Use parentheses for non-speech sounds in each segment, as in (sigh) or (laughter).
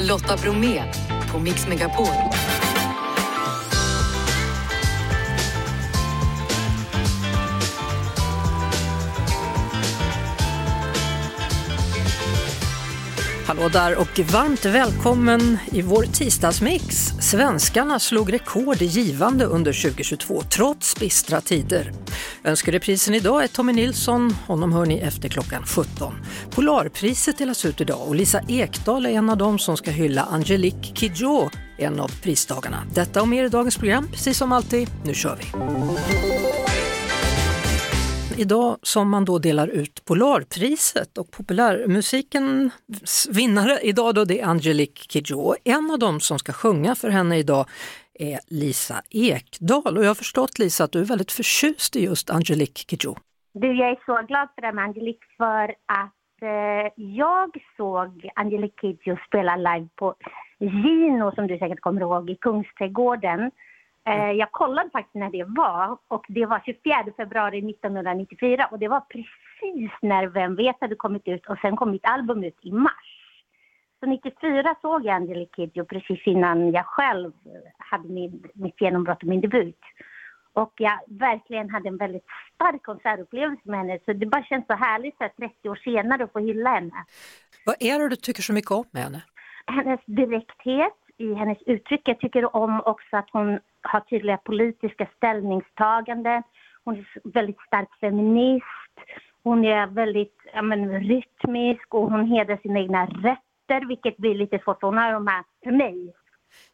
Lotta Bromé på Mix Megapol. Hallå där och varmt välkommen i vår tisdagsmix. Svenskarna slog rekord i givande under 2022 trots bistra tider. Önskereprisen idag är Tommy Nilsson, honom hör ni efter klockan 17. Polarpriset delas ut idag och Lisa Ekdahl är en av dem som ska hylla Angelique Kidjo, en av pristagarna. Detta och mer i dagens program, precis som alltid. Nu kör vi! idag som man då delar ut Polarpriset och populärmusikens vinnare idag då det är Angelique Kidjo. En av dem som ska sjunga för henne idag är Lisa Ekdahl och jag har förstått Lisa att du är väldigt förtjust i just Angelique Kidjo. Du, jag är så glad för det med Angelique för att eh, jag såg Angelique Kidjo spela live på Gino som du säkert kommer ihåg i Kungsträdgården Eh, jag kollade faktiskt när det var och det var 24 februari 1994 och det var precis när Vem vet hade kommit ut och sen kom mitt album ut i mars. Så 94 såg jag Angelique Kidjo precis innan jag själv hade min, mitt genombrott och min debut. Och jag verkligen hade en väldigt stark konsertupplevelse med henne så det bara känns så härligt så 30 år senare att få hylla henne. Vad är det du tycker så mycket om med henne? Hennes direkthet i hennes uttryck. Jag tycker om också att hon har tydliga politiska ställningstaganden. Hon är väldigt stark feminist. Hon är väldigt ja, men, rytmisk och hon hedrar sina egna rötter, vilket blir lite svårt. Hon har de här, för mig,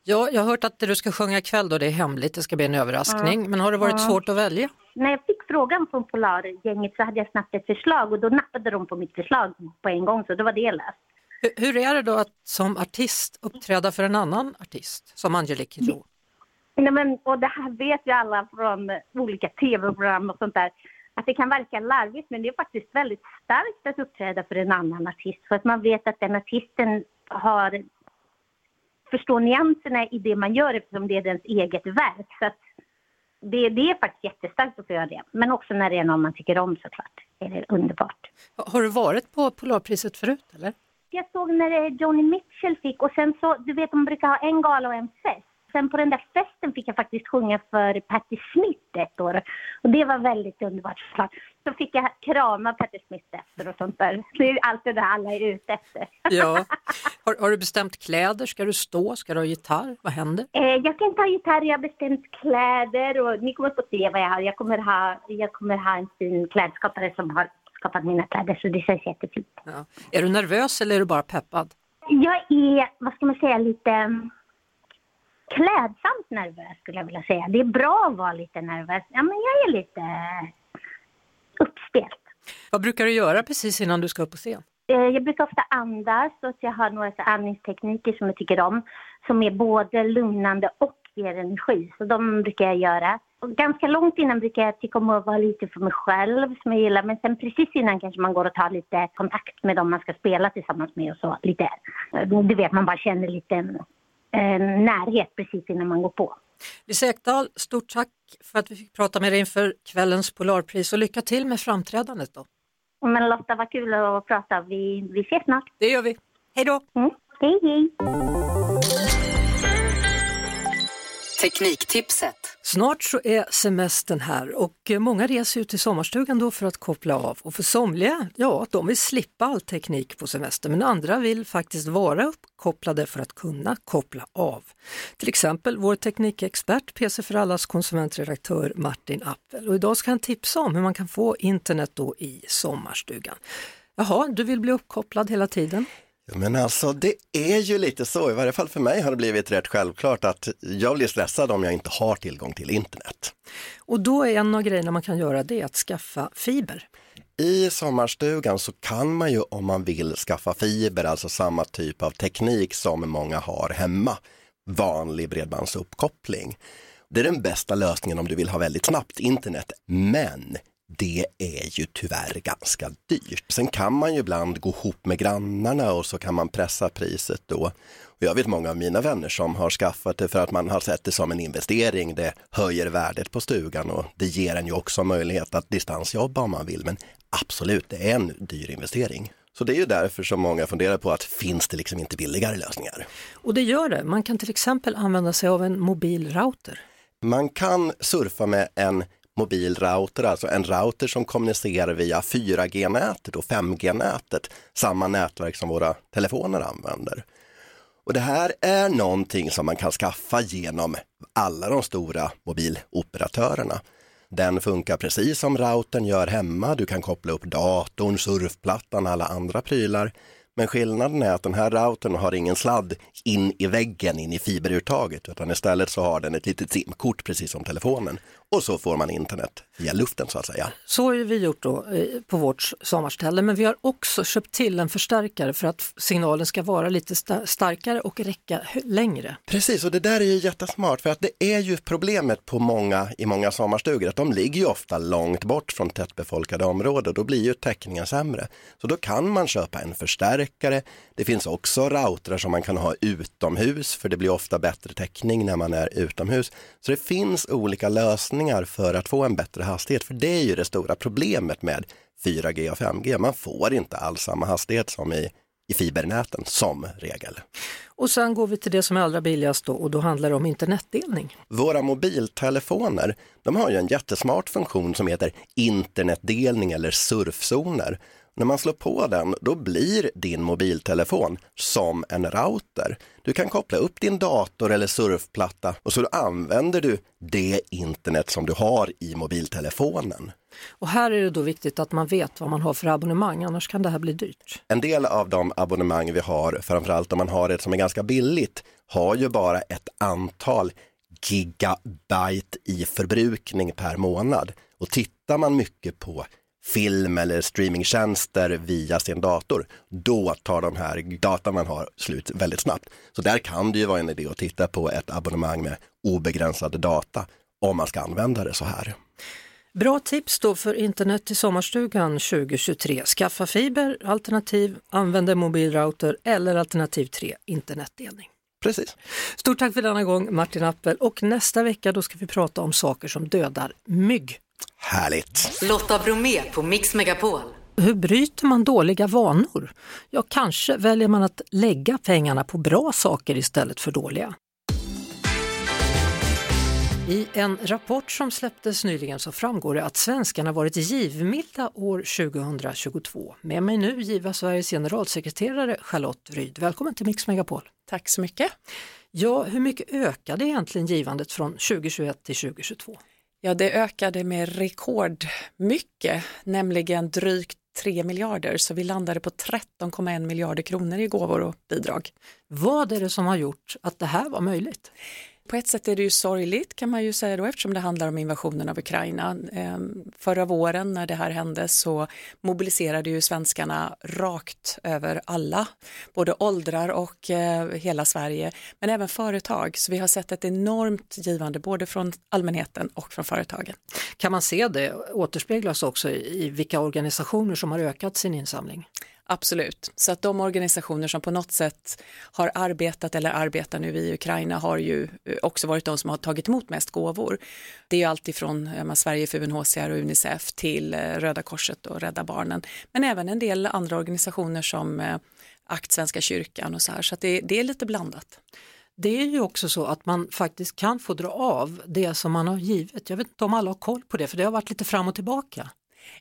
Ja, jag har hört att det du ska sjunga ikväll då, det är hemligt, det ska bli en överraskning. Mm. Men har det varit mm. svårt att välja? När jag fick frågan från Polargänget så hade jag snabbt ett förslag och då nappade de på mitt förslag på en gång, så då var det läst. Hur är det då att som artist uppträda för en annan artist, som Angelique Kidjo? Nej, men, och det här vet ju alla från olika tv-program och sånt där, att det kan verka larvigt men det är faktiskt väldigt starkt att uppträda för en annan artist för att man vet att den artisten har förstår nyanserna i det man gör eftersom det är dens eget verk. Så det, det, är faktiskt jättestarkt att få göra det. Men också när det är någon man tycker om såklart. Det är underbart. Har du varit på Polarpriset förut eller? Jag såg när Joni Mitchell fick och sen så, du vet de brukar ha en gala och en fest sen på den där festen fick jag faktiskt sjunga för Patti Smith ett år. Och det var väldigt underbart. Så fick jag krama Patti Smith efter och sånt där. Det är allt det där alla är ute efter. Ja. (laughs) Har, har, du bestämt kläder? Ska du stå? Ska du ha gitarr? Vad händer? Eh, jag kan inte ha gitarr, jag har bestämt kläder och ni kommer få se vad jag har. Jag kommer ha, jag kommer ha en fin klädskapare som har skapat mina kläder så det känns jättefint. Ja. Är du nervös eller är du bara peppad? Jag är, vad ska man säga, lite klädsamt nervös skulle jag vilja säga. Det är bra att vara lite nervös. Ja, men jag är lite uppspelt. Vad brukar du göra precis innan du ska upp på scen? Eh, jag brukar ofta andas och jag har några andningstekniker som jag tycker om som är både lugnande och ger energi. Så de brukar jag göra. Och ganska långt innan brukar jag tycka om att vara lite för mig själv som jag gillar. Men sen precis innan kanske man går och tar lite kontakt med dem man ska spela tillsammans med och så. Lite, du vet, man bara känner lite eh, närhet precis innan man går på. Lisa Ekdahl, stort tack för att vi fick prata med dig inför kvällens Polarpris och lycka till med framträdandet då. Men Lotta, vad kul att prata. Vi, vi ses snart. Det gör vi. Hej då! Mm. Hej, hej! Tekniktipset Snart så är semestern här och eh, många reser ju till sommarstugan då för att koppla av och för somliga, ja, de vill slippa all teknik på semestern men andra vill faktiskt vara uppkopplade för att kunna koppla av. Till exempel vår teknikexpert, PC för allas konsumentredaktör Martin Appel och idag ska han tipsa om hur man kan få internet då i sommarstugan. Jaha, du vill bli uppkopplad hela tiden? Men alltså det är ju lite så, i varje fall för mig har det blivit rätt självklart att jag blir stressad om jag inte har tillgång till internet. Och då är en av grejerna man kan göra det att skaffa fiber. I sommarstugan så kan man ju om man vill skaffa fiber, alltså samma typ av teknik som många har hemma, vanlig bredbandsuppkoppling. Det är den bästa lösningen om du vill ha väldigt snabbt internet, men det är ju tyvärr ganska dyrt. Sen kan man ju ibland gå ihop med grannarna och så kan man pressa priset då. Och jag vet många av mina vänner som har skaffat det för att man har sett det som en investering. Det höjer värdet på stugan och det ger en ju också möjlighet att distansjobba om man vill. Men absolut, det är en dyr investering. Så det är ju därför som många funderar på att finns det liksom inte billigare lösningar? Och det gör det. Man kan till exempel använda sig av en mobil router. Man kan surfa med en mobilrouter, alltså en router som kommunicerar via 4G-nätet och 5G-nätet, samma nätverk som våra telefoner använder. Och det här är någonting som man kan skaffa genom alla de stora mobiloperatörerna. Den funkar precis som routern gör hemma. Du kan koppla upp datorn, surfplattan, alla andra prylar. Men skillnaden är att den här routern har ingen sladd in i väggen, in i fiberuttaget, utan istället så har den ett litet simkort precis som telefonen. Och så får man internet via luften så att säga. Så har vi gjort då eh, på vårt sommarställe, men vi har också köpt till en förstärkare för att signalen ska vara lite starkare och räcka längre. Precis, och det där är ju jättesmart för att det är ju problemet på många, i många sommarstugor att de ligger ju ofta långt bort från tättbefolkade områden, då blir ju täckningen sämre. Så då kan man köpa en förstärkare. Det finns också routrar som man kan ha utomhus för det blir ofta bättre täckning när man är utomhus. Så det finns olika lösningar för att få en bättre hastighet, för det är ju det stora problemet med 4G och 5G. Man får inte alls samma hastighet som i, i fibernäten som regel. Och sen går vi till det som är allra billigast då och då handlar det om internetdelning. Våra mobiltelefoner, de har ju en jättesmart funktion som heter internetdelning eller surfzoner. När man slår på den, då blir din mobiltelefon som en router. Du kan koppla upp din dator eller surfplatta och så använder du det internet som du har i mobiltelefonen. Och här är det då viktigt att man vet vad man har för abonnemang, annars kan det här bli dyrt. En del av de abonnemang vi har, framförallt om man har ett som är ganska billigt, har ju bara ett antal gigabyte i förbrukning per månad. Och tittar man mycket på film eller streamingtjänster via sin dator, då tar de här data man har slut väldigt snabbt. Så där kan det ju vara en idé att titta på ett abonnemang med obegränsade data om man ska använda det så här. Bra tips då för internet i sommarstugan 2023. Skaffa fiber, alternativ använd en mobilrouter eller alternativ 3, internetdelning. Precis. Stort tack för denna gång Martin Appel och nästa vecka då ska vi prata om saker som dödar mygg. Härligt! Lotta Bromé på Mix Megapol. Hur bryter man dåliga vanor? Ja, kanske väljer man att lägga pengarna på bra saker istället för dåliga. I en rapport som släpptes nyligen så framgår det att svenskarna varit givmilda år 2022. Med mig nu giva Sveriges generalsekreterare Charlotte Ryd. Välkommen till Mix Megapol. Tack så mycket. Ja, hur mycket ökade egentligen givandet från 2021 till 2022? Ja, det ökade med rekordmycket, nämligen drygt 3 miljarder, så vi landade på 13,1 miljarder kronor i gåvor och bidrag. Vad är det som har gjort att det här var möjligt? På ett sätt är det ju sorgligt kan man ju säga då eftersom det handlar om invasionen av Ukraina. Ehm, förra våren när det här hände så mobiliserade ju svenskarna rakt över alla, både åldrar och eh, hela Sverige, men även företag. Så vi har sett ett enormt givande både från allmänheten och från företagen. Kan man se det återspeglas också i vilka organisationer som har ökat sin insamling? Absolut, så att de organisationer som på något sätt har arbetat eller arbetar nu i Ukraina har ju eh, också varit de som har tagit emot mest gåvor. Det är ju alltifrån Sverige för UNHCR och Unicef till eh, Röda Korset och Rädda Barnen, men även en del andra organisationer som eh, Akt Svenska kyrkan och så här, så att det, det är lite blandat. Det är ju också så att man faktiskt kan få dra av det som man har givit. Jag vet inte om alla har koll på det, för det har varit lite fram och tillbaka.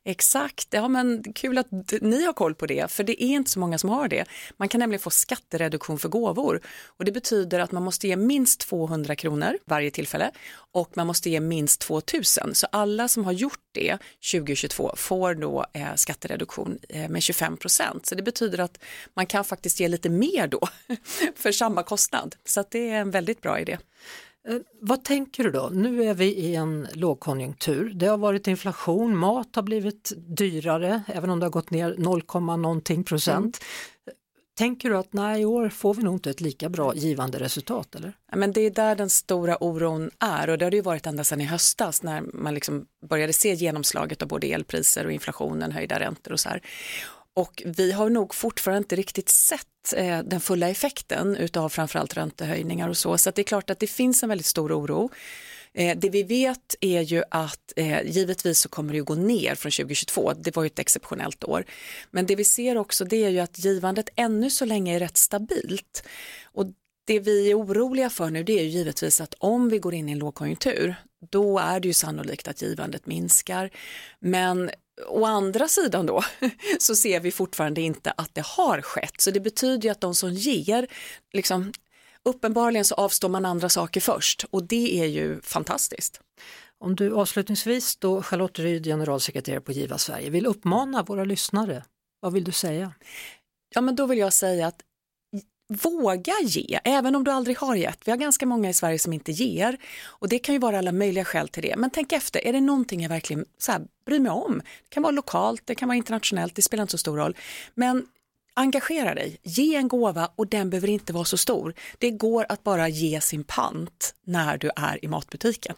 Exakt, ja men kul att ni har koll på det, för det är inte så många som har det. Man kan nämligen få skattereduktion för gåvor och det betyder att man måste ge minst 200 kronor varje tillfälle och man måste ge minst 2000. Så alla som har gjort det 2022 får då eh, skattereduktion eh, med 25 procent. Så det betyder att man kan faktiskt ge lite mer då (laughs) för samma kostnad. Så det är en väldigt bra idé. Eh, vad tänker du då? Nu är vi i en lågkonjunktur. Det har varit inflation, mat har blivit dyrare även om det har gått ner 0, någonting procent. Mm. Tänker du att nej, i år får vi nog inte ett lika bra givande resultat? Eller? men det är där den stora oron är och det har det ju varit ända sedan i höstas när man liksom började se genomslaget av både elpriser och inflationen, höjda räntor och så här. Och vi har nog fortfarande inte riktigt sett eh, den fulla effekten utav framförallt räntehöjningar och så. Så det är klart att det finns en väldigt stor oro. Eh, det vi vet är ju att eh, givetvis så kommer det gå ner från 2022, det var ju ett exceptionellt år. Men det vi ser också det är ju att givandet ännu så länge är rätt stabilt. Och det vi är oroliga för nu det är ju givetvis att om vi går in i en lågkonjunktur då är det ju sannolikt att givandet minskar. Men å andra sidan då (laughs) så ser vi fortfarande inte att det har skett. Så det betyder ju att de som ger, liksom, uppenbarligen så avstår man andra saker först och det är ju fantastiskt. Om du avslutningsvis då, Charlotte Ryd, generalsekreterare på Giva Sverige, vill uppmana våra lyssnare, vad vill du säga? Ja men då vill jag säga att våga ge, även om du aldrig har gett. Vi har ganska många i Sverige som inte ger och det kan ju vara alla möjliga skäl till det. Men tänk efter, är det någonting jag verkligen så här, bryr mig om? Det kan vara lokalt, det kan vara internationellt, det spelar inte så stor roll. Men engagera dig, ge en gåva och den behöver inte vara så stor. Det går att bara ge sin pant när du är i matbutiken.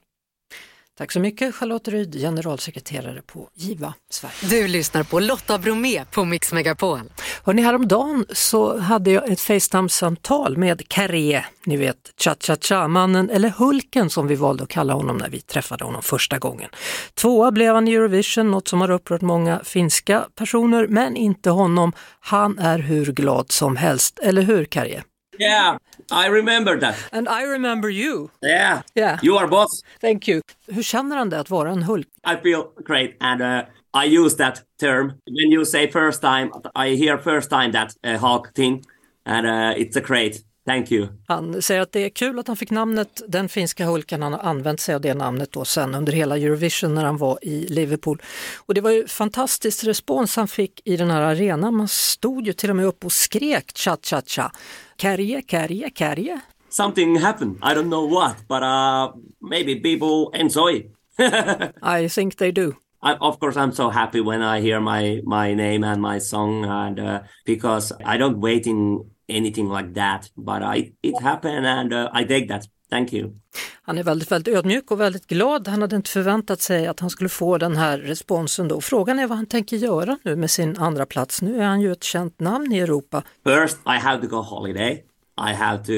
Tack så mycket Charlotte Ryd, generalsekreterare på Giva Sverige. Du lyssnar på Lotta Bromé på Mix Megapol. Hörrni, häromdagen så hade jag ett Facetime-samtal med Carré, ni vet Cha-Cha-Cha-mannen eller Hulken som vi valde att kalla honom när vi träffade honom första gången. Tvåa blev han i Eurovision, något som har upprört många finska personer, men inte honom. Han är hur glad som helst, eller hur Carré? Yeah, I remember that. And I remember you. Yeah. Yeah. You are boss. Thank you. Hur känner han det att vara en Hulk? I feel great and uh, I use that term when you say first time. I hear first time that uh, Hulk thing and uh, it's a great. Thank you. Han säger att det är kul att han fick namnet Den finska Hulken. Han har använt sig av det namnet då sen under hela Eurovision när han var i Liverpool. Och det var ju fantastisk respons han fick i den här arenan. Man stod ju till och med upp och skrek cha-cha-cha. Kärje, kärje, kärje. Something happened. I don't know what, but uh, maybe people enjoy. (laughs) I think they do. I, of course, I'm so happy when I hear my my name and my song, and uh, because I don't waiting anything like that, but I it happened, and uh, I take that. Thank you. Han är väldigt, väldigt ödmjuk och väldigt glad. Han hade inte förväntat sig att han skulle få den här responsen då. Frågan är vad han tänker göra nu med sin andra plats. Nu är han ju ett känt namn i Europa. First, I have to go holiday. I have to,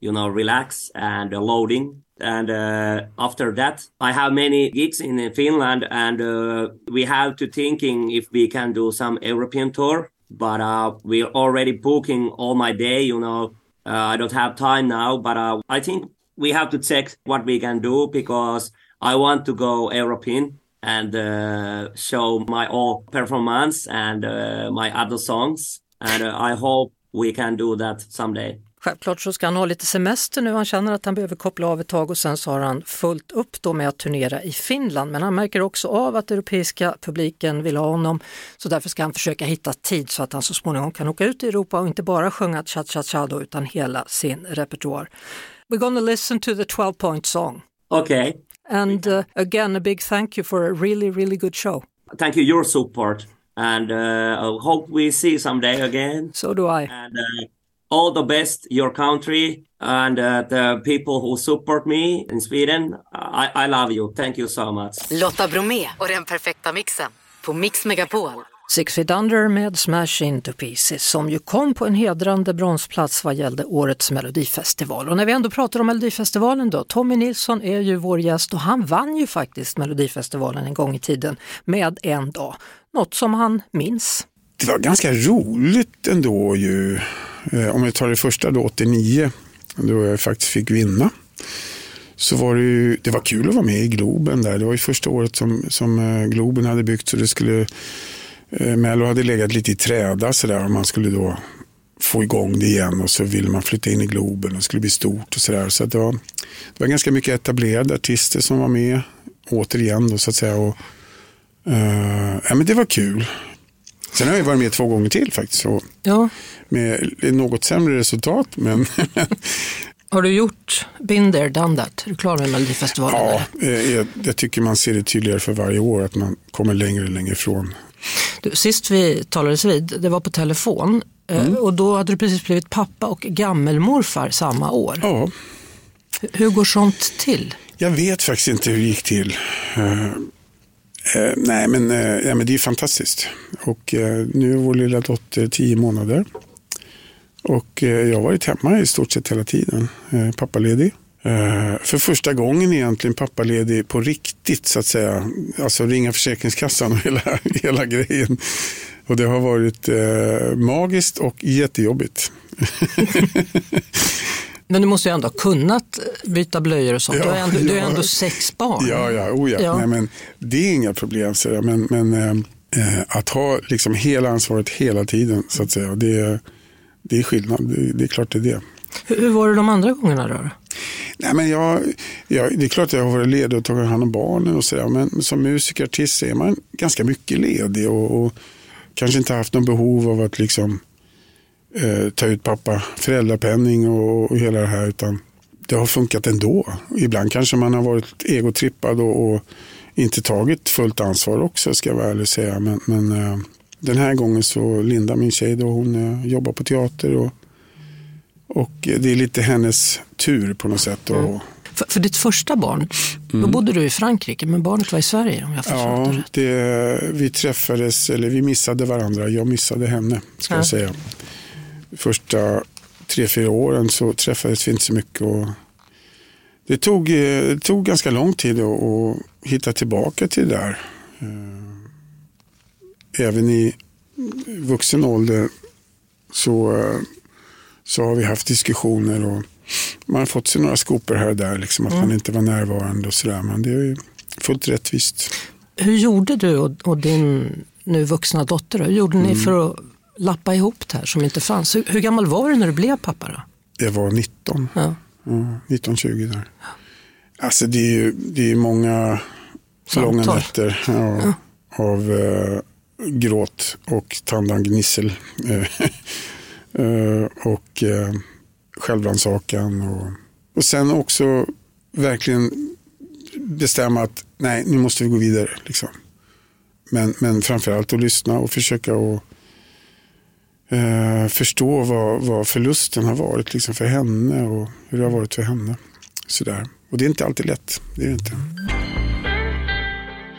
you know, relax and uh, loading. And uh, after that, I have many gigs in Finland, and uh, we have to thinking if we can do some European tour. But uh, we're already booking all my day. You know, uh, I don't have time now, but uh, I think we have to check what we can do because I want to go European and uh, show my all performance and uh, my other songs. And uh, I hope we can do that someday. Självklart så ska han ha lite semester nu. Han känner att han behöver koppla av ett tag och sen så har han fullt upp då med att turnera i Finland. Men han märker också av att europeiska publiken vill ha honom. Så därför ska han försöka hitta tid så att han så småningom kan åka ut i Europa och inte bara sjunga Cha Cha Cha då, utan hela sin repertoar. We're gonna listen to the 12 point song. Okay. And uh, again, a big thank you for a really, really good show. Thank you your support. And uh, I hope we see someday again. So do I. And uh, all the best, your country and uh, the people who support me in Sweden. I, I love you. Thank you so much. Lotta Bromé och den perfekta mixen på Mix Megapol. Six Feet Under med Smash Into Pieces som ju kom på en hedrande bronsplats vad gällde årets Melodifestival. Och när vi ändå pratar om Melodifestivalen då, Tommy Nilsson är ju vår gäst och han vann ju faktiskt Melodifestivalen en gång i tiden med en dag. Något som han minns. Det var ganska roligt ändå ju. Eh, om jag tar det första då, 89, då jag faktiskt fick vinna. Så var det ju, det var kul att vara med i Globen där. Det var ju första året som, som eh, Globen hade byggt så det skulle eh, Mello hade legat lite i träda sådär och man skulle då få igång det igen och så ville man flytta in i Globen och det skulle bli stort och sådär. Så det, var, det var ganska mycket etablerade artister som var med återigen då så att säga. Och, uh, ja, men det var kul. Sen har jag varit med två gånger till faktiskt. Och Ja, med något sämre resultat men (laughs) har du gjort Been there, done that? Är du klar med Melodifestivalen? ja, eh, jag, jag tycker man ser det tydligare för varje år att man kommer längre och längre ifrån. Du, sist vi talades vid, det var på telefon eh, och då hade du precis blivit pappa och gammelmorfar samma år. Ja, Hur går sånt till? Jag vet faktiskt inte hur det gick till. Eh, nej, men, eh, ja, men det är fantastiskt. Och eh, nu är vår lilla dotter tio månader. Och eh, jag har varit hemma i stort sett hela tiden. Eh, pappaledig. eh, för första gången egentligen pappaledig på riktigt så att säga. Alltså ringa Försäkringskassan och (laughs) hela, hela grejen. Och det har varit eh, magiskt och jättejobbigt. (laughs) Men du måste ju ändå ha kunnat byta blöjor och sånt. Ja, du har ändå, ja. du har ändå sex barn. Ja, ja, oh ja. Ja. Nej, men det är inga problem. Så. Men, men eh, eh, att ha liksom hela ansvaret hela tiden, så att säga, det, det är skillnad. Det, det är klart det är det. Hur, hur var det de andra gångerna då? Nej, men jag, jag, det är klart att jag har varit ledig och tagit hand om barnen och sådär. Men som musiker, artist är man ganska mycket ledig och, och kanske inte haft någon behov av att liksom eh, ta ut pappa föräldrapenning och, och hela det här. Utan det har funkat ändå. Ibland kanske man har varit egotrippad och, och inte tagit fullt ansvar också ska jag vara ärlig och säga. Men, men eh, den här gången så Linda, min tjej, då, hon eh, jobbar på teater och, och det är lite hennes tur på något sätt. Och, För, för ditt första barn, då bodde du i Frankrike men barnet var i Sverige om jag det Ja, rätt. det, vi träffades, eller vi missade varandra. Jag missade henne, ska Ja. jag säga. Första tre, fyra åren så träffades vi inte så mycket. Och det tog, eh, det tog ganska lång tid att, hitta tillbaka till det där. Eh, Även i vuxen ålder så, eh, så har vi haft diskussioner och man har fått sig några skopor här och där, liksom, att man inte var närvarande och sådär. Men det är ju fullt rättvist. Hur gjorde du och, och din nu vuxna dotter? Hur gjorde Mm. ni för att lappa ihop det här som inte fanns? Hur, hur gammal var du när du blev pappa? Då? Det var 19. Ja. Ja, 1920 där. Alltså det är ju det är många Samtal. långa nätter ja, av eh, gråt och tandagnissel. (laughs) Eh, eh, och eh, självrannsakan. Och, och sen också verkligen bestämma att nej, nu måste vi gå vidare. Liksom. Men, men framförallt att lyssna och försöka att eh, förstå vad, vad förlusten har varit liksom för henne och hur det har varit för henne. Sådär. Och det är inte alltid lätt. Det är inte.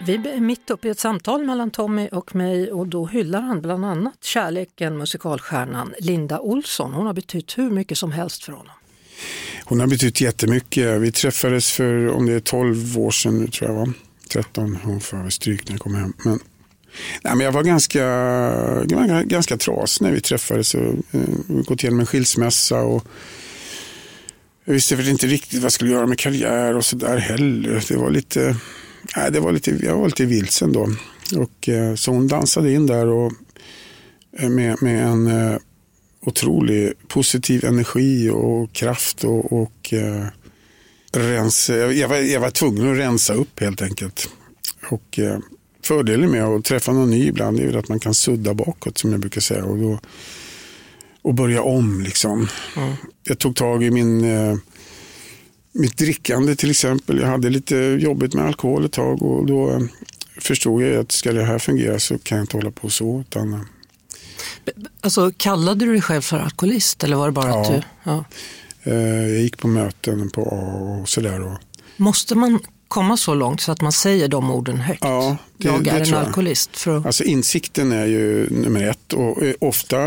Vi är mitt uppe i ett samtal mellan Tommy och mig och då hyllar han bland annat kärleken, musikalstjärnan Linda Olsson. Hon har betytt hur mycket som helst för honom. Hon har betytt jättemycket. Vi träffades för, om det är 12 år sedan nu tror jag var. 13, hon får stryk när jag kom hem. Men, nej, men jag var ganska, ganska trasig när vi träffades. Och, eh, gått igenom en skilsmässa. Och, jag visste väl inte riktigt vad jag skulle göra med karriär och sådär heller. Det var lite, nej, det var lite, jag var lite vilsen då. Och, eh, så hon dansade in där och, eh, med, med en otrolig positiv energi och kraft och, och eh, rensa, jag, var, jag var tvungen att rensa upp helt enkelt. Och eh, fördelen med att träffa någon ny ibland är att man kan sudda bakåt som jag brukar säga och, då, och börja om liksom. Jag tog tag i min eh, mitt drickande till exempel. Jag hade lite jobbigt med alkohol ett tag och då eh, förstod jag att ska det här fungera så kan jag inte hålla på så. Utan, eh, Alltså, kallade du dig själv för alkoholist eller var det bara att Ja. du... Ja. eh, jag gick på möten på A och sådär. Och, Måste man komma så långt så att man säger de orden högt? Ja, det- jag det är en tror jag. alkoholist. För att... Alltså insikten är ju nummer ett och ofta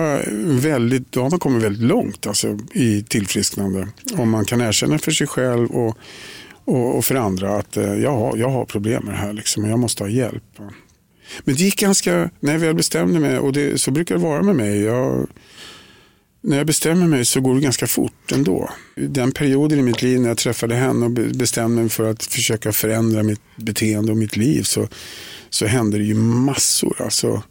väldigt, då har man kommit väldigt långt alltså, i tillfrisknande. Om man kan erkänna för sig själv och, och, och för andra att eh, jag, har, jag har problem med det här liksom, och jag måste ha hjälp. Men det gick ganska, när jag väl bestämde mig, och det, så brukar det vara med mig. Jag, när jag bestämmer mig så går det ganska fort ändå. Den perioden i mitt liv när jag träffade henne och bestämde mig för att försöka förändra mitt beteende och mitt liv så, så hände det ju massor. Alltså,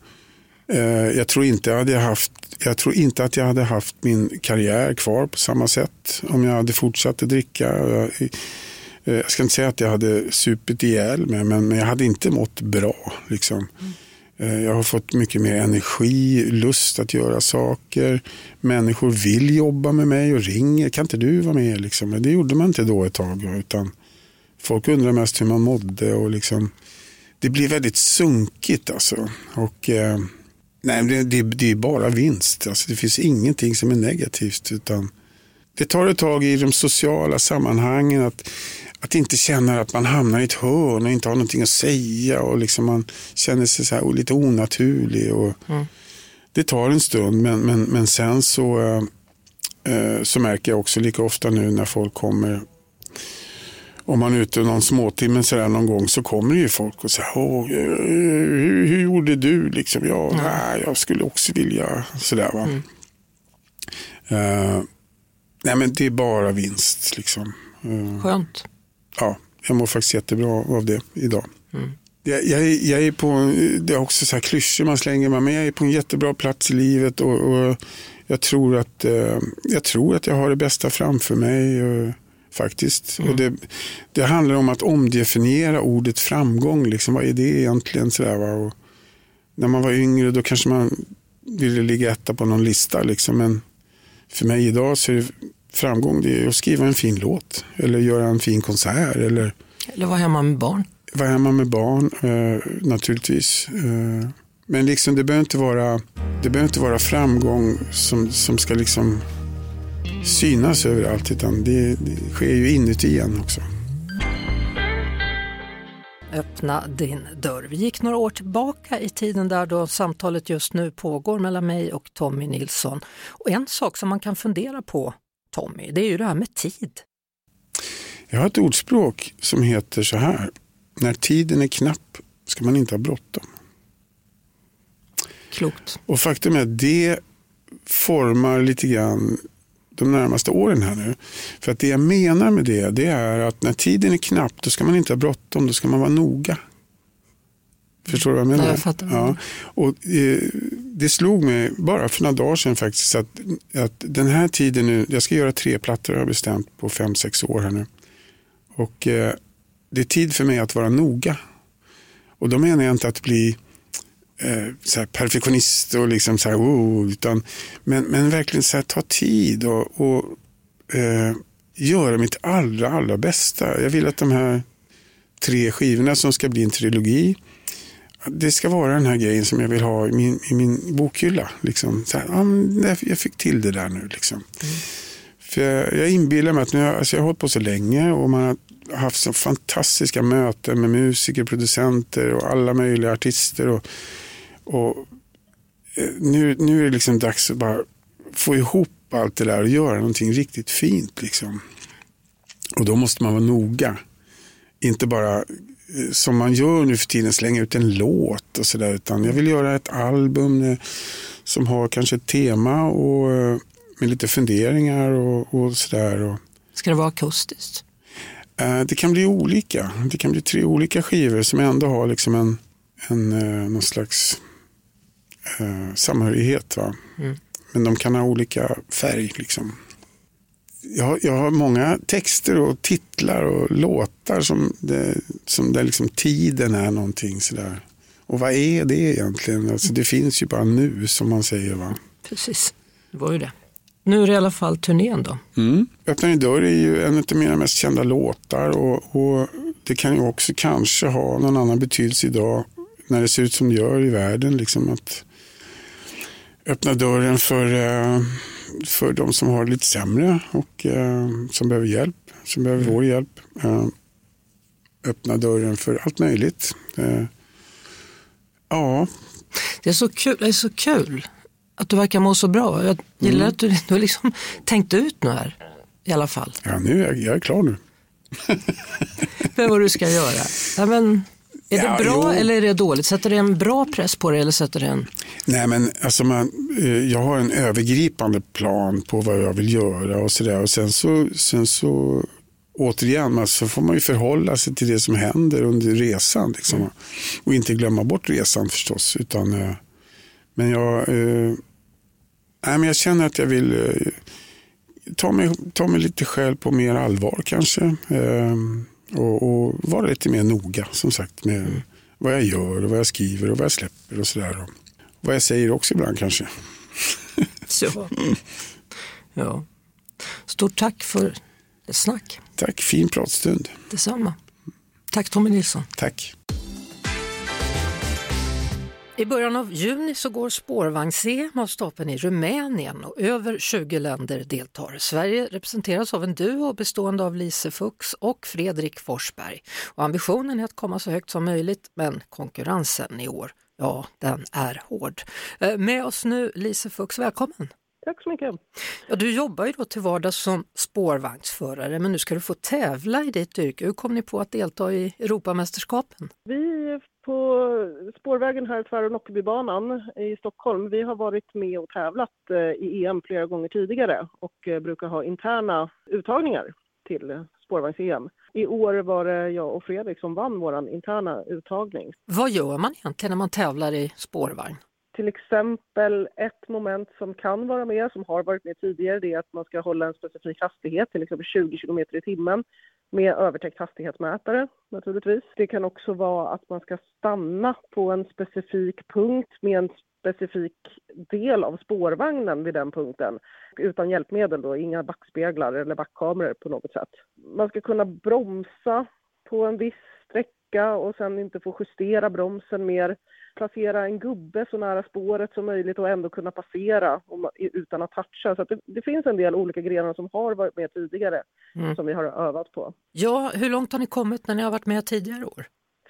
eh, jag, tror inte jag, hade haft, jag tror inte att jag hade haft min karriär kvar på samma sätt om jag hade fortsatt att dricka. Jag, eh, jag ska inte säga att jag hade supit ihjäl mig men, men jag hade inte mått bra. Liksom. Mm. Eh, jag har fått mycket mer energi, lust att göra saker. Människor vill jobba med mig och ringer. Kan inte du vara med? Liksom. Men det gjorde man inte då ett tag. Utan folk undrar mest hur man mådde. Och liksom, det blir väldigt sunkigt. Alltså. Och, eh, nej, det, det, det är bara vinst. Alltså, det finns ingenting som är negativt. Utan det tar ett tag i de sociala sammanhangen att, att inte känna att man hamnar i ett hörn och inte har någonting att säga och liksom man känner sig så här lite onaturlig. Och Det tar en stund men, men, men sen så, eh, eh, så märker jag också lika ofta nu när folk kommer om man är ute någon småtimme sådär någon gång så kommer det ju folk och säger Åh, eh, hur, hur gjorde du? Liksom, ja, nej, jag skulle också vilja sådär. Va? Eh, nej men det är bara vinst. Liksom. Eh, Skönt. Ja, jag mår faktiskt jättebra av det idag. Jag, jag, är- jag är på, det är också så här klyschor man slänger med, men jag är på en jättebra plats i livet och, och jag, tror att, eh, jag tror att jag har det bästa framför mig eh, faktiskt. Och det, det handlar om att omdefiniera ordet framgång. Liksom, vad är det egentligen? Så där? Och när man var yngre då kanske man ville ligga etta på någon lista. Liksom, men för mig idag så är det framgång det är att skriva en fin låt eller göra en fin konsert eller Eller vara hemma med barn. vara hemma med barn eh, naturligtvis. Eh, men liksom, det, behöver inte vara, det behöver inte vara framgång som, som ska liksom synas överallt utan det, det sker ju inuti en också. Öppna din dörr. Vi gick några år tillbaka i tiden där då samtalet just nu pågår mellan mig och Tommy Nilsson. Och en sak som man kan fundera på, Tommy, det är ju det här med tid. Jag har ett ordspråk som heter så här. När tiden är knapp ska man inte ha bråttom. Klokt. Och faktum är att det formar lite grann de närmaste åren här nu. För att det jag menar med det, det är att när tiden är knapp då ska man inte ha bråttom, då ska man vara noga. Förstår du vad jag menar? Ja, jag fattar. Ja. Och, eh, det slog mig bara för några dagar sedan faktiskt att, att den här tiden nu, jag ska göra tre plattor har jag bestämt på fem, sex år här nu. Och eh, det är tid för mig att vara noga. Och då menar jag inte att bli eh, perfektionist och liksom så här, oh, utan, men, men verkligen så här, ta tid och, och eh, göra mitt allra, allra bästa. Jag vill att de här tre skivorna som ska bli en trilogi, det ska vara den här grejen som jag vill ha i min, i min bokhylla. Liksom. Så här, ja, jag fick till det där nu. Liksom. För jag, jag inbillar mig att nu, alltså jag har hållit på så länge och man har haft så fantastiska möten med musiker, producenter och alla möjliga artister. Och, och eh, nu, nu är det liksom dags att bara få ihop allt det där och göra någonting riktigt fint. Liksom. Och då måste man vara noga. Inte bara som man gör nu för tiden slänga ut en låt och sådär. Utan jag vill göra ett album eh, som har kanske ett tema och eh, med lite funderingar och, och sådär. Ska det vara akustiskt? Eh, Det kan bli olika. Det kan bli tre olika skivor som ändå har liksom en, en, eh, någon slags eh, samhörighet. Va? Men de kan ha olika färg. Liksom. Jag, har- jag har många texter och titlar och låtar som, det, som där liksom tiden är någonting sådär. Och vad är det egentligen? Alltså, det finns ju bara nu som man säger. va. Precis, det var ju det. Nu är det i alla fall turnén då. Öppna din dörr är ju en av mina mest kända låtar och, och det kan ju också kanske ha någon annan betydelse idag när det ser ut som det gör i världen. Liksom att öppna dörren för, eh, för de som har det lite sämre och eh, som behöver hjälp, som behöver vår hjälp. Eh, öppna dörren för allt möjligt. Eh, ja, Det är så kul, det är så kul att du verkar må så bra. Jag gillar att du, du har liksom tänkt ut nu här i alla fall. ja nu är jag, jag är klar nu. (laughs) För vad du ska göra. Ja, men, är Ja, det bra jo. eller är det dåligt? Sätter det en bra press på dig eller sätter det en... Nej, men alltså man, eh, jag har en övergripande plan på vad jag vill göra och sådär. Och sen så, sen så återigen, så får man ju förhålla sig till det som händer under resan. Liksom. Och inte glömma bort resan förstås. Utan, eh, men jag, eh, nej, men jag känner att jag vill eh, ta, mig, ta mig lite själv på mer allvar kanske. Eh, och, och vara lite mer noga som sagt med vad jag gör och vad jag skriver och vad jag släpper och sådär. Och vad jag säger också ibland kanske. Så. (laughs) Ja. Stort tack för ett snack. Tack, fin pratstund. Detsamma. Tack Tommy Nilsson. Tack. I början av juni så går spårvagns-EM av stapeln i Rumänien och över 20 länder deltar. Sverige representeras av en duo bestående av Lise Fuchs och Fredrik Forsberg. Och ambitionen är att komma så högt som möjligt men konkurrensen i år, ja den är hård. Eh, Med oss nu Lise Fuchs, välkommen! Tack så mycket. Ja, du jobbar ju då till vardags som spårvagnsförare men nu ska du få tävla i ditt yrke. Hur kom ni på att delta i Europamästerskapen? Vi på spårvägen här tvär och Nockebybanan i Stockholm, vi har varit med och tävlat eh, i EM flera gånger tidigare och eh, brukar ha interna uttagningar till spårvagns-EM. I år var det jag och Fredrik som vann vår interna uttagning. Vad gör man egentligen när man tävlar i spårvagn? Till exempel ett moment som kan vara med, som har varit med tidigare, det är att man ska hålla en specifik hastighet, till exempel 20 km i timmen med övertäckt hastighetsmätare naturligtvis. Det kan också vara att man ska stanna på en specifik punkt med en specifik del av spårvagnen vid den punkten utan hjälpmedel då, inga backspeglar eller backkameror på något sätt. Man ska kunna bromsa på en viss sträcka och sen inte få justera bromsen mer placera en gubbe så nära spåret som möjligt och ändå kunna passera utan att toucha. Så det, det, finns en del olika grenar som har varit med tidigare mm. som vi har övat på. Ja, hur långt har ni kommit när ni har varit med tidigare år?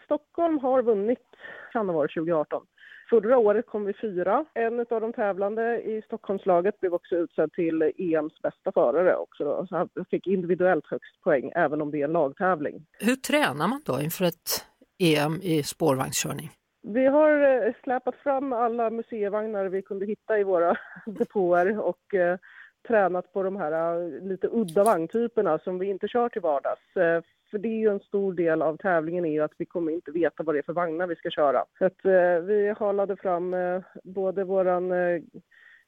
Stockholm har vunnit, kan det vara 2018. Förra året kom vi fyra. En av de tävlande i Stockholmslaget blev också utsedd till EMs bästa förare också. Då. Så han fick individuellt högst poäng även om det är en lagtävling. Hur tränar man då inför ett EM i spårvagnskörning? Vi har eh, släpat fram alla museivagnar vi kunde hitta i våra (laughs) depåer och eh, tränat på de här eh, lite udda vagntyperna som vi inte kör till vardags. Eh, för det är ju en stor del av tävlingen är ju att vi kommer inte veta vad det är för vagnar vi ska köra. Så att, vi halade fram både våran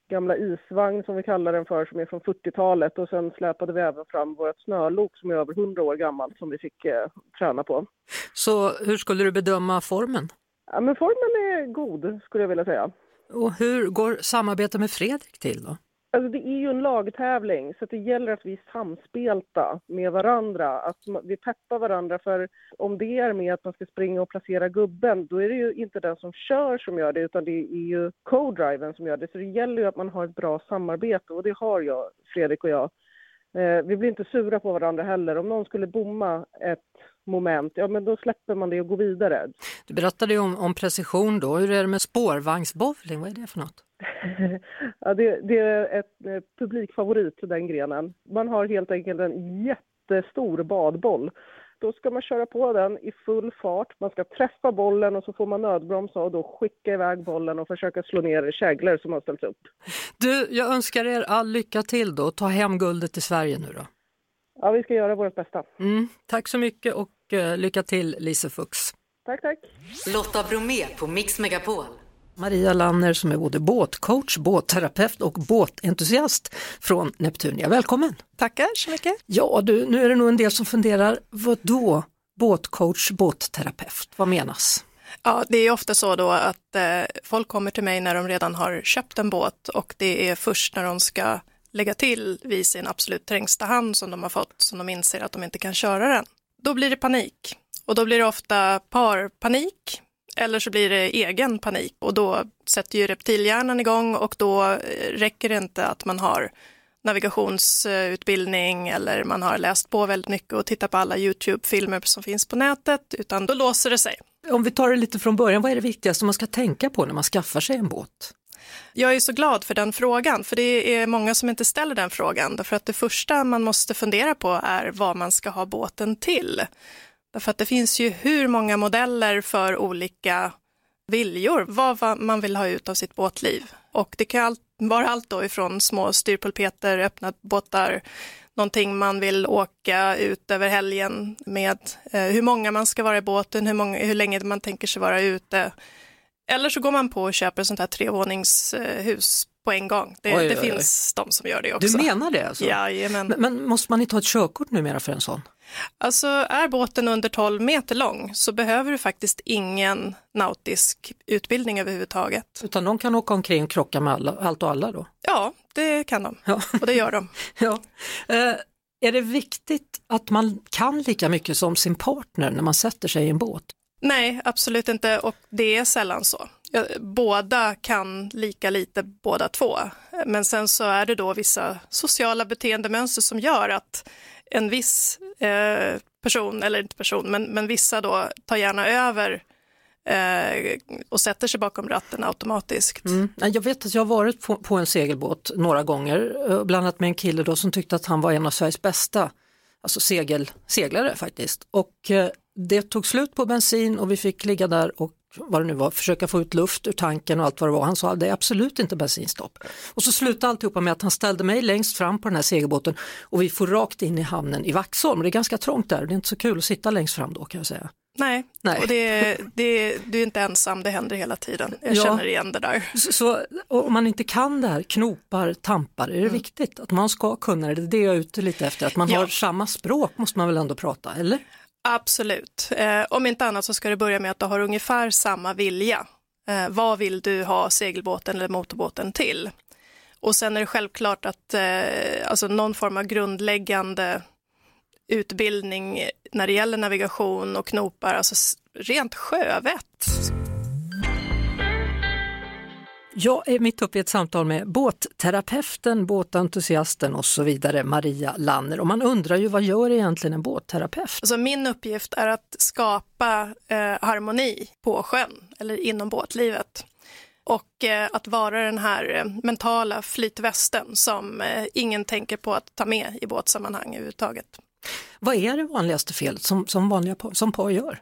gamla isvagn som vi kallar den för som är från 40-talet och sen släpade vi även fram vårt snölok som är över 100 år gammalt som vi fick träna på. Så hur skulle du bedöma formen? Ja, men formen är god skulle jag vilja säga. Och hur går samarbetet med Fredrik till då? Alltså det är ju en lagtävling så det gäller att vi är samspelta med varandra, att vi peppar varandra för om det är med att man ska springa och placera gubben då är det ju inte den som kör som gör det utan det är ju co-driven som gör det så det gäller ju att man har ett bra samarbete och det har jag, Fredrik och jag. Eh, vi blir inte sura på varandra heller. Om någon skulle bomma ett moment, ja men då släpper man det och går vidare. Du berättade ju om, om precision då. Hur är det med spårvagnsbowling? Vad är det för något? (laughs) ja, det, det, är ett eh, publikfavorit, den grenen. Man har helt enkelt en jättestor badboll då ska man köra på den i full fart. Man ska träffa bollen och så får man nödbromsa och då skicka iväg bollen och försöka slå ner käglor som har ställts upp. Du, jag önskar er all lycka till då. Ta hem guldet till Sverige nu då. Ja, vi ska göra vårt bästa. Mm, tack så mycket och uh, lycka till Lise Fuchs. Tack, tack. Lotta Bromé på Mix Megapol. Maria Lanner som är både båtcoach, båtterapeut och båtentusiast från Neptunia. Välkommen! Tackar så mycket! Ja du, nu är det nog en del som funderar, vad då båtcoach, båtterapeut, vad menas? Ja, det är ofta så då att eh, folk kommer till mig när de redan har köpt en båt och det är först när de ska lägga till vid sin absolut trängsta hand som de har fått som de inser att de inte kan köra den. Då blir det panik och då blir det ofta parpanik eller så blir det egen panik och då sätter ju reptilhjärnan igång och då eh, räcker det inte att man har navigationsutbildning eller man har läst på väldigt mycket och tittat på alla Youtube-filmer som finns på nätet, utan då låser det sig. Om vi tar det lite från början, vad är det viktigaste man ska tänka på när man skaffar sig en båt? Jag är så glad för den frågan, för det är många som inte ställer den frågan, därför att det första man måste fundera på är vad man ska ha båten till. Därför att det finns ju hur många modeller för olika viljor, vad man vill ha ut av sitt båtliv. Och det kan vara allt då ifrån små styrpulpeter, öppna båtar, någonting man vill åka ut över helgen med, eh, hur många man ska vara i båten, hur, många, hur länge man tänker sig vara ute. Eller så går man på och köper ett sånt här trevåningshus på en gång. Det, oj, det oj, finns oj. de som gör det också. Du menar det? Alltså? Jajamän. Men, men måste man inte ha ett körkort numera för en sån? Alltså är båten under 12 meter lång så behöver du faktiskt ingen nautisk utbildning överhuvudtaget. Utan de kan åka omkring och krocka med alla, allt och alla då? Ja, det kan de ja. och det gör de. (laughs) ja. Eh, är det viktigt att man kan lika mycket som sin partner när man sätter sig i en båt? Nej, absolut inte och det är sällan så. Båda kan lika lite båda två, men sen så är det då vissa sociala beteendemönster som gör att en viss eh, person, eller inte person, men, men vissa då tar gärna över eh, och sätter sig bakom ratten automatiskt. Mm. Jag vet att jag har varit på, på en segelbåt några gånger, eh, bland annat med en kille då som tyckte att han var en av Sveriges bästa alltså segel, seglare faktiskt. Och eh, det tog slut på bensin och vi fick ligga där och vad det nu var, försöka få ut luft ur tanken och allt vad det var. Han sa det är absolut inte bensinstopp. Och så slutade alltihopa med att han ställde mig längst fram på den här segelbåten och vi får rakt in i hamnen i Vaxholm. Det är ganska trångt där, det är inte så kul att sitta längst fram då kan jag säga. Nej, Nej. och det, det, du är inte ensam, det händer hela tiden. Jag ja. känner igen det där. Så, så om man inte kan det här, knopar, tampar, är det mm. viktigt att man ska kunna det? Det är det jag är ute lite efter, att man ja. har samma språk måste man väl ändå prata, eller? Absolut. Eh, om inte annat så ska det börja med att du har ungefär samma vilja. Eh, vad vill du ha segelbåten eller motorbåten till? Och sen är det självklart att eh, alltså någon form av grundläggande utbildning när det gäller navigation och knopar, alltså rent sjövett jag är mitt uppe i ett samtal med båtterapeuten, båtentusiasten och så vidare, Maria Lanner. Och man undrar ju vad gör egentligen en båtterapeut? Alltså min uppgift är att skapa eh, harmoni på sjön eller inom båtlivet. Och eh, att vara den här eh, mentala flytvästen som eh, ingen tänker på att ta med i båtsammanhang överhuvudtaget. Vad är det vanligaste felet som, som vanliga som par gör?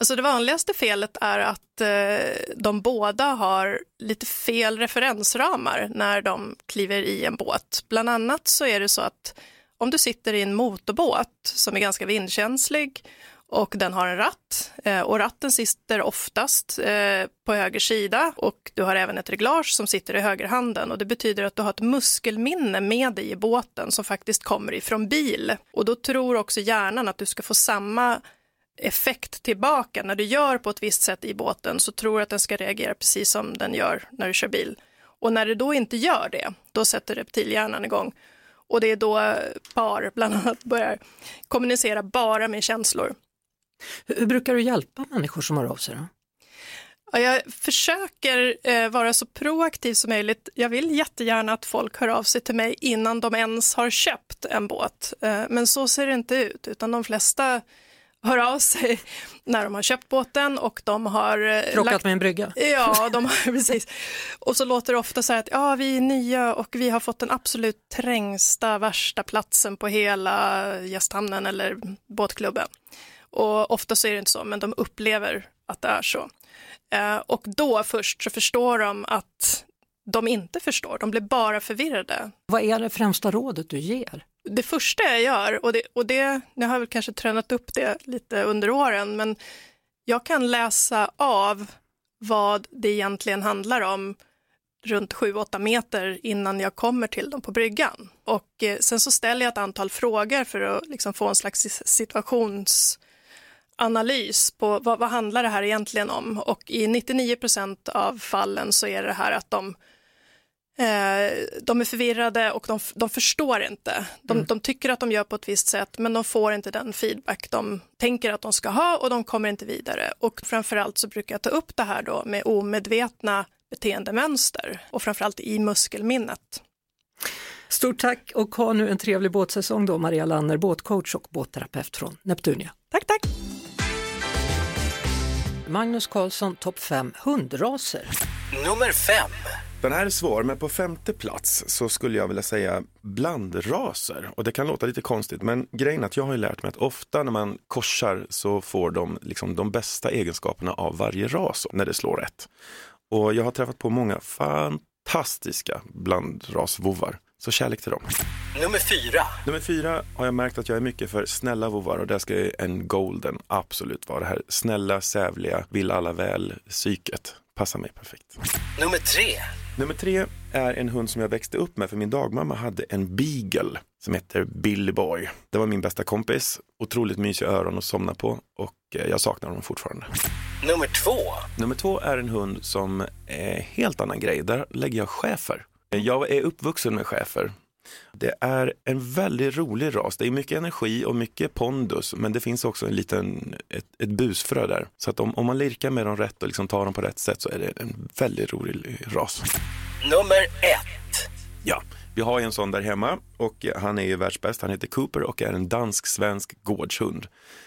Alltså det vanligaste felet är att eh, de båda har lite fel referensramar när de kliver i en båt. Bland annat så är det så att om du sitter i en motorbåt som är ganska vindkänslig och den har en ratt eh, och ratten sitter oftast eh, på höger sida och du har även ett reglage som sitter i högerhanden och det betyder att du har ett muskelminne med dig i båten som faktiskt kommer ifrån bil och då tror också hjärnan att du ska få samma effekt tillbaka. När du gör på ett visst sätt i båten så tror du att den ska reagera precis som den gör när du kör bil. Och när det då inte gör det, då sätter reptilhjärnan igång. Och det är då par bland annat börjar kommunicera bara med känslor. Hur brukar du hjälpa människor som hör av sig? Då? Ja, jag försöker eh, vara så proaktiv som möjligt. Jag vill jättegärna att folk hör av sig till mig innan de ens har köpt en båt. Eh, men så ser det inte ut, utan de flesta hör av sig när de har köpt båten och de har... Eh, Krockat lagt... med en brygga? Ja, (laughs) de har, (laughs) precis. Och så låter det ofta så här att ja, vi är nya och vi har fått den absolut trängsta, värsta platsen på hela gästhamnen eller båtklubben. Och ofta så är det inte så, men de upplever att det är så. Eh, och då först så förstår de att de inte förstår, de blir bara förvirrade. Vad är det främsta rådet du ger? Det första jag gör, och det, och det, jag har väl kanske tränat upp det lite under åren, men jag kan läsa av vad det egentligen handlar om runt 7-8 meter innan jag kommer till dem på bryggan. Och eh, sen så ställer jag ett antal frågor för att liksom få en slags situationsanalys på vad, vad handlar det här egentligen om? Och i 99 procent av fallen så är det här att de Eh, de är förvirrade och de, de förstår inte. De, mm. de, tycker att de gör på ett visst sätt men de får inte den feedback de tänker att de ska ha och de kommer inte vidare. Och framförallt så brukar jag ta upp det här då med omedvetna beteendemönster och framförallt i muskelminnet. Stort tack och ha nu en trevlig båtsäsong då Maria Lanner, båtcoach och båtterapeut från Neptunia. Tack, tack! Magnus Karlsson, topp 5 hundraser. Nummer 5 den här är svår, men på femte plats så skulle jag vilja säga blandraser. Och det kan låta lite konstigt, men grejen är att jag har lärt mig att ofta när man korsar så får de liksom de bästa egenskaperna av varje ras när det slår rätt. Och jag har träffat på många fantastiska blandrasvovar. Så kärlek till dem. Nummer fyra. Nummer fyra har jag märkt att jag är mycket för snälla vovar och där ska en golden absolut vara det här snälla, sävliga, vill alla väl psyket passar mig perfekt. Nummer tre. Nummer tre är en hund som jag växte upp med för min dagmamma hade en beagle som heter Billy Boy. Det var min bästa kompis, otroligt mysig öron att somna på och eh, jag saknar honom fortfarande. Nummer två. Nummer två är en hund som är helt annan grej. Där lägger jag chefer. Jag är uppvuxen med chefer det är en väldigt rolig ras. Det är mycket energi och mycket pondus, men det finns också en liten, ett, ett busfrö där. Så att om, om man lirkar med dem rätt och liksom tar dem på rätt sätt så är det en väldigt rolig ras. Nummer ett. Ja, Vi har en sån där hemma och han är ju världsbäst. Han heter Cooper och är en dansk-svensk gårdshund.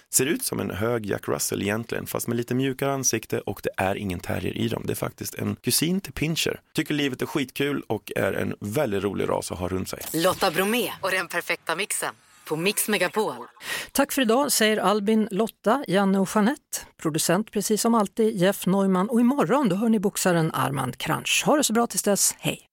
Ser ut som en hög Jack Russell egentligen, fast med lite mjukare ansikte och det är ingen terrier i dem. Det är faktiskt en kusin till Pinscher. Tycker livet är skitkul och är en väldigt rolig ras att ha runt sig. Lotta Bromé och den perfekta mixen på Mix Megapol. Tack för idag säger Albin, Lotta, Janne och Jeanette. Producent precis som alltid Jeff Neumann och imorgon då hör ni boxaren Armand Kranch. Ha det så bra tills dess, hej!